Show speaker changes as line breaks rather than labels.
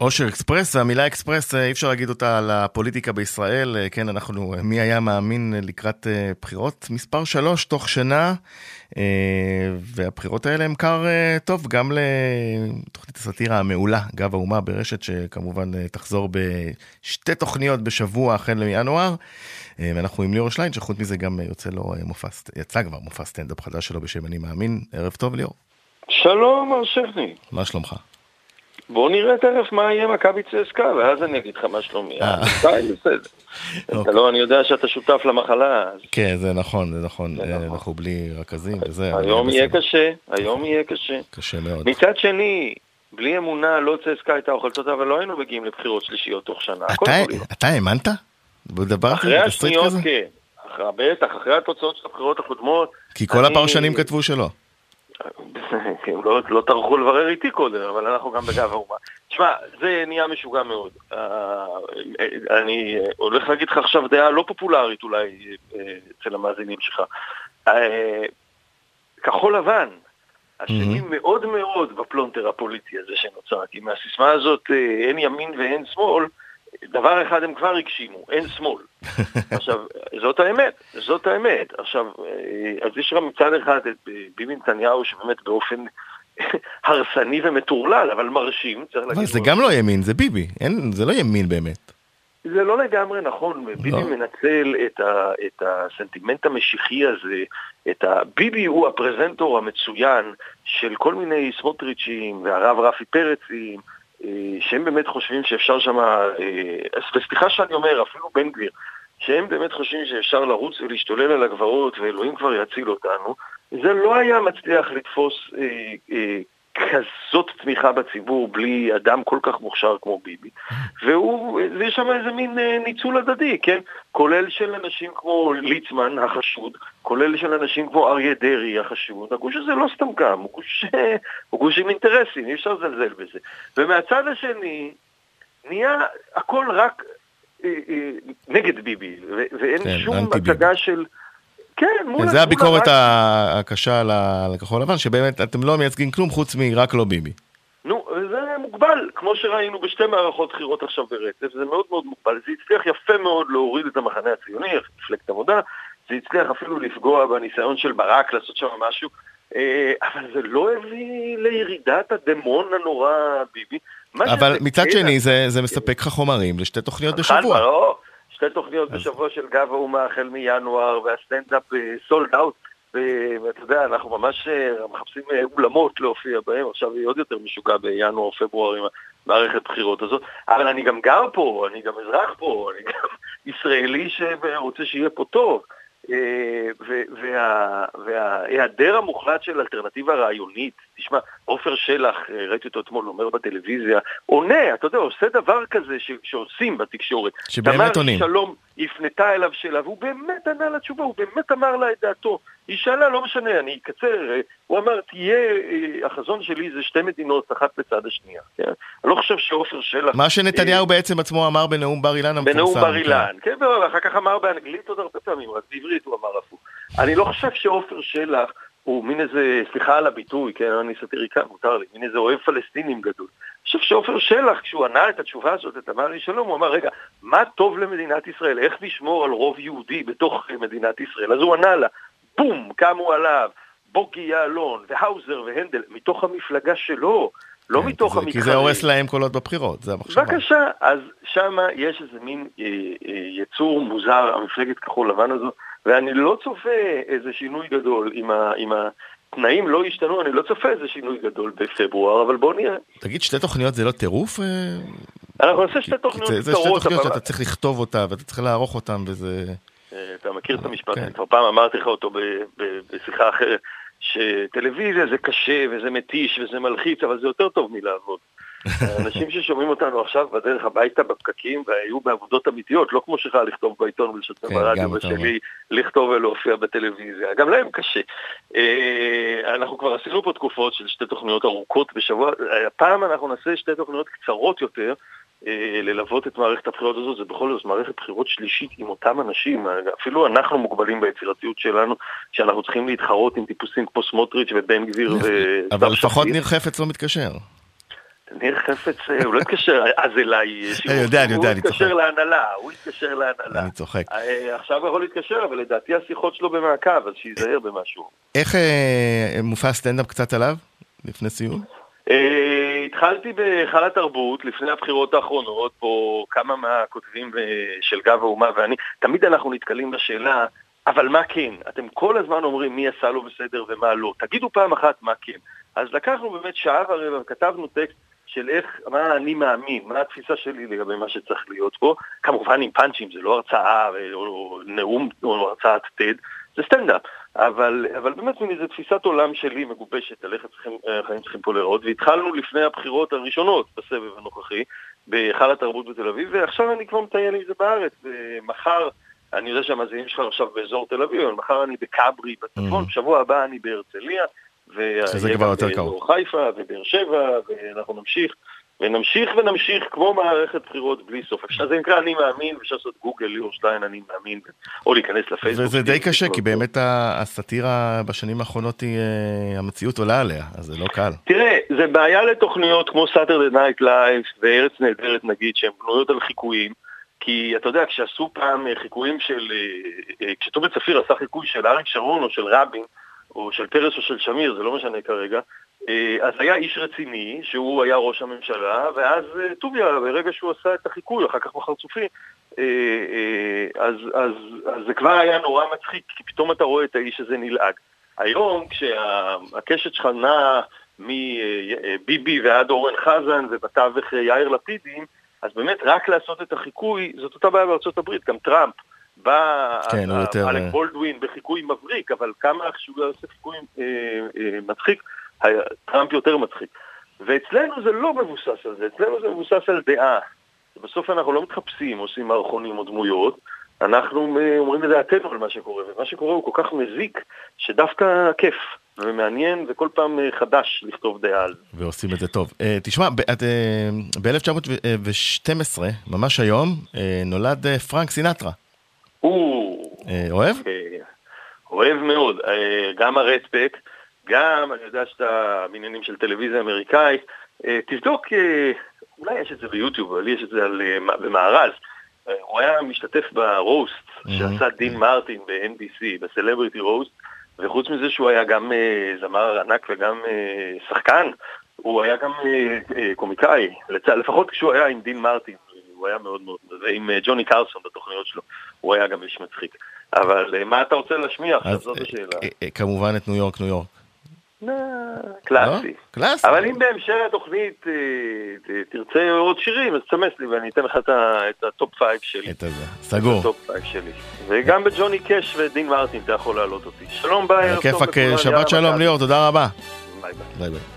אושר אקספרס, המילה אקספרס, אי אפשר להגיד אותה על הפוליטיקה בישראל. כן, אנחנו, מי היה מאמין לקראת בחירות מספר שלוש תוך שנה, והבחירות האלה הם קרקע טוב גם לתוכנית הסאטירה המעולה, גב האומה ברשת, שכמובן תחזור בשתי תוכניות בשבוע החל מינואר. ואנחנו עם ליאור שליין, שחוץ מזה גם יוצא לו מופע, יצא כבר מופע סטנדאפ חדש שלו בשם אני מאמין. ערב טוב ליאור.
שלום, מר שכני.
מה שלומך?
בוא נראה תכף מה יהיה מכבי צסקה, ואז אני אגיד לך מה שלומי. אה, בסדר. אתה לא, אני יודע שאתה שותף למחלה.
כן, זה נכון, זה נכון. אה, אנחנו בלי רכזים וזה.
היום יהיה קשה, היום יהיה קשה.
קשה מאוד.
מצד שני, בלי אמונה לא צסקה הייתה אוכלת אותה, אבל לא היינו מגיעים לבחירות שלישיות תוך שנה.
אתה האמנת? בדבר?
אחרי השניות כן. בטח, אחרי התוצאות של הבחירות הקודמות.
כי כל הפרשנים כתבו שלא.
הם לא, לא טרחו לברר איתי קודם, אבל אנחנו גם בגב האומה. תשמע, זה נהיה משוגע מאוד. אה, אני הולך להגיד לך עכשיו דעה לא פופולרית אולי אה, אצל המאזינים שלך. אה, כחול לבן, אשמים mm-hmm. מאוד מאוד בפלונטר הפוליטי הזה שנוצר, כי מהסיסמה הזאת אין ימין ואין שמאל, דבר אחד הם כבר הגשימו, אין שמאל. עכשיו, זאת האמת, זאת האמת. עכשיו, אז יש גם מצד אחד את ביבי נתניהו שבאמת באופן הרסני ומטורלל, אבל מרשים, צריך להגיד...
אבל זה גם לא ימין, זה ביבי, אין, זה לא ימין באמת.
זה לא לגמרי נכון, ביבי לא. מנצל את, ה, את הסנטימנט המשיחי הזה, את ה... ביבי הוא הפרזנטור המצוין של כל מיני סמוטריצ'ים והרב רפי פרצים, אה, שהם באמת חושבים שאפשר שם, אה, וסליחה שאני אומר, אפילו בן גביר, שהם באמת חושבים שאפשר לרוץ ולהשתולל על הגברות ואלוהים כבר יציל אותנו, זה לא היה מצליח לתפוס אה, אה, כזאת תמיכה בציבור בלי אדם כל כך מוכשר כמו ביבי. והוא, ויש שם איזה מין אה, ניצול הדדי, כן? כולל של אנשים כמו ליצמן החשוד, כולל של אנשים כמו אריה דרעי החשוד. הגוש הזה לא סתם קם, הוא גוש, הוא גוש עם אינטרסים, אי אפשר לזלזל בזה. ומהצד השני, נהיה הכל רק אה, אה, נגד ביבי, ואין כן, שום הצגה של... כן, מול...
וזה הביקורת הקשה לכחול לבן, שבאמת אתם לא מייצגים כלום חוץ מרק לא ביבי.
נו, זה מוגבל, כמו שראינו בשתי מערכות בחירות עכשיו ברצף, זה מאוד מאוד מוגבל. זה הצליח יפה מאוד להוריד את המחנה הציוני, מפלגת עבודה, זה הצליח אפילו לפגוע בניסיון של ברק לעשות שם משהו, אה, אבל זה לא הביא לירידת הדמון הנורא ביבי.
אבל מצד כן שני זה, זה מספק לך חומרים לשתי תוכניות בשבוע.
לא, שתי תוכניות אז... בשבוע של גב האומה החל מינואר, והסטנדאפ סולד אאוט. ואתה יודע, אנחנו ממש אה, מחפשים אה, אולמות להופיע בהם, עכשיו היא עוד יותר משוגע בינואר-פברואר עם המערכת בחירות הזאת. אבל אני גם גר פה, אני גם אזרח פה, אני גם ישראלי שרוצה שיהיה פה טוב. אה, וההיעדר המוחלט של אלטרנטיבה רעיונית, תשמע, עופר שלח, אה, ראיתי אותו אתמול אומר בטלוויזיה, עונה, אתה יודע, עושה דבר כזה שעושים בתקשורת.
שבאמת עונים.
תמר שלום הפנתה אליו שאלה, והוא באמת ענה לתשובה, הוא באמת אמר לה את דעתו. היא שאלה, לא משנה, אני אקצר, אה, הוא אמר, תהיה, החזון שלי זה שתי מדינות, אחת לצד השנייה. כן? אני לא חושב שעופר שלח...
מה שנתניהו בעצם עצמו אמר בנאום בר אילן המפורסם.
בנאום בר אילן, כן, כן ואחר כך אמר באנגלית עוד הרבה פעמים, רק בעברית הוא אמר הפוך. אני לא חושב שעופר שלח... הוא מין איזה, סליחה על הביטוי, כן, אני סאטיריקן, מותר לי, מין איזה אוהב פלסטינים גדול. אני חושב שעופר שלח, כשהוא ענה את התשובה הזאת, את אמר לי שלום, הוא אמר, רגע, מה טוב למדינת ישראל? איך נשמור על רוב יהודי בתוך מדינת ישראל? אז הוא ענה לה, בום, קמו עליו, בוגי יעלון, והאוזר והנדל, מתוך המפלגה שלו, לא כן, מתוך המתחרים.
כי זה הורס להם קולות בבחירות, זה המחשבה.
בבקשה, אז שמה יש איזה מין אה, אה, יצור מוזר, המפלגת כחול לבן הזאת, ואני לא צופה איזה שינוי גדול אם, ה, אם התנאים לא ישתנו, אני לא צופה איזה שינוי גדול בפברואר, אבל בואו נראה.
תגיד, שתי תוכניות זה לא טירוף? אה?
אנחנו נעשה שתי תוכניות קצרות.
זה שתי תוכניות שאתה צריך לכתוב אותה ואתה צריך לערוך אותן וזה...
אה, אתה מכיר את המשפט, כן. אני כבר פעם אמרתי לך אותו בשיחה אחרת, שטלוויזיה זה קשה וזה מתיש וזה מלחיץ, אבל זה יותר טוב מלעבוד. אנשים ששומעים אותנו עכשיו בדרך הביתה בפקקים והיו בעבודות אמיתיות, לא כמו שלך לכתוב בעיתון ולשתף כן, ברדיו ושלי לכתוב ולהופיע בטלוויזיה, גם להם קשה. אה, אנחנו כבר עשינו פה תקופות של שתי תוכניות ארוכות בשבוע, הפעם אנחנו נעשה שתי תוכניות קצרות יותר. אה, ללוות את מערכת הבחירות הזאת, זה בכל זאת מערכת בחירות שלישית עם אותם אנשים, אפילו אנחנו מוגבלים ביצירתיות שלנו, שאנחנו צריכים להתחרות עם טיפוסים כמו סמוטריץ' ובן גביר ו...
אבל לפחות ניר חפץ לא מתקשר.
ניר חפץ, אה, הוא לא התקשר אז אליי,
אני יודע, אני יודע,
אני צוחק. הוא התקשר להנהלה, הוא התקשר להנהלה.
אני צוחק.
עכשיו הוא יכול להתקשר, אבל לדעתי השיחות שלו במעקב, אז שייזהר במשהו.
איך מופע סטנדאפ קצת עליו, לפני סיום?
התחלתי בהיכל התרבות לפני הבחירות האחרונות, פה כמה מהכותבים של גב האומה ואני, תמיד אנחנו נתקלים בשאלה, אבל מה כן? אתם כל הזמן אומרים מי עשה לו בסדר ומה לא. תגידו פעם אחת מה כן. אז לקחנו באמת שעה ורבע וכתבנו טקסט של איך, מה אני מאמין, מה התפיסה שלי לגבי מה שצריך להיות פה. כמובן עם פאנצ'ים, זה לא הרצאה או נאום או הרצאת TED, זה סטנדאפ. אבל, אבל באמת מין איזו תפיסת עולם שלי מגובשת על איך החיים צריכים פה להיראות, והתחלנו לפני הבחירות הראשונות בסבב הנוכחי, בהיכל התרבות בתל אביב, ועכשיו אני כבר מטייל עם זה בארץ, ומחר... אני יודע שהמאזינים שלך עכשיו באזור תל אביב, אבל מחר אני בכברי בצפון, mm. בשבוע הבא אני בהרצליה,
שזה כבר יותר קרוב.
חיפה ובאר שבע, ואנחנו נמשיך. ונמשיך ונמשיך כמו מערכת בחירות בלי סוף. אפשר, זה נקרא אני מאמין, אפשר לעשות גוגל, ליאור שטיין אני מאמין, או להיכנס לפייסבוק.
וזה די קשה, כי באמת הסאטירה בשנים האחרונות היא, אה, המציאות עולה עליה, אז זה לא קל.
תראה, זה בעיה לתוכניות כמו Saturday Night Live וארץ נהדרת נגיד, שהן בנויות על חיקויים. כי אתה יודע, כשעשו פעם אה, חיקויים של, אה, כשטובי צפיר עשה חיקוי של אריק שרון או של רבין, או של פרס או של שמיר, זה לא משנה כרגע, אה, אז היה איש רציני, שהוא היה ראש הממשלה, ואז אה, טוביה, ברגע שהוא עשה את החיקוי, אחר כך בחרצופי, אה, אז, אז, אז זה כבר היה נורא מצחיק, כי פתאום אתה רואה את האיש הזה נלעג. היום, כשהקשת שלך נעה מביבי ועד אורן חזן ובתווך יאיר לפידים, אז באמת רק לעשות את החיקוי, זאת אותה בעיה בארצות הברית, גם טראמפ. בא כן, אלק בולדווין בחיקוי מבריק, אבל כמה כשהוא עושה חיקוי אה, אה, מצחיק, טראמפ יותר מצחיק. ואצלנו זה לא מבוסס על זה, אצלנו זה מבוסס על דעה. בסוף אנחנו לא מתחפשים, עושים מערכונים או דמויות, אנחנו אומרים את דעתנו על מה שקורה, ומה שקורה הוא כל כך מזיק, שדווקא כיף. ומעניין, וכל פעם חדש לכתוב דעה על זה.
ועושים את זה טוב. Uh, תשמע, ב-1912, ממש היום, uh, נולד uh, פרנק סינטרה. אוהב?
אוהב מאוד. גם הרדפק, גם, אני יודע שאתה בעניינים של טלוויזיה אמריקאית, תבדוק, אולי יש את זה ביוטיוב, אבל יש את זה על, במארז. הוא היה משתתף ברוסט שעשה דין מרטין ב-NBC, בסלבריטי רוסט, וחוץ מזה שהוא היה גם זמר ענק וגם שחקן, הוא היה גם קומיקאי, לפחות כשהוא היה עם דין מרטין. הוא היה מאוד מאוד, ועם אה, ג'וני קרסון בתוכניות שלו, הוא היה גם איש מצחיק. אבל אה, מה אתה רוצה להשמיע עכשיו, זאת השאלה.
אה, כמובן את ניו יורק, ניו יורק.
קלאסי.
לא? קלאסי.
אבל אם בהמשך התוכנית תרצה עוד שירים, אז תסמס לי ואני אתן לך את ה top five שלי.
את הזה, סגור. את
ה top five שלי. וגם בג'וני קאש ודין מרטין אתה יכול להעלות אותי. שלום ביי.
כיפאק, שבת שלום ליאור, תודה רבה.
ביי ביי.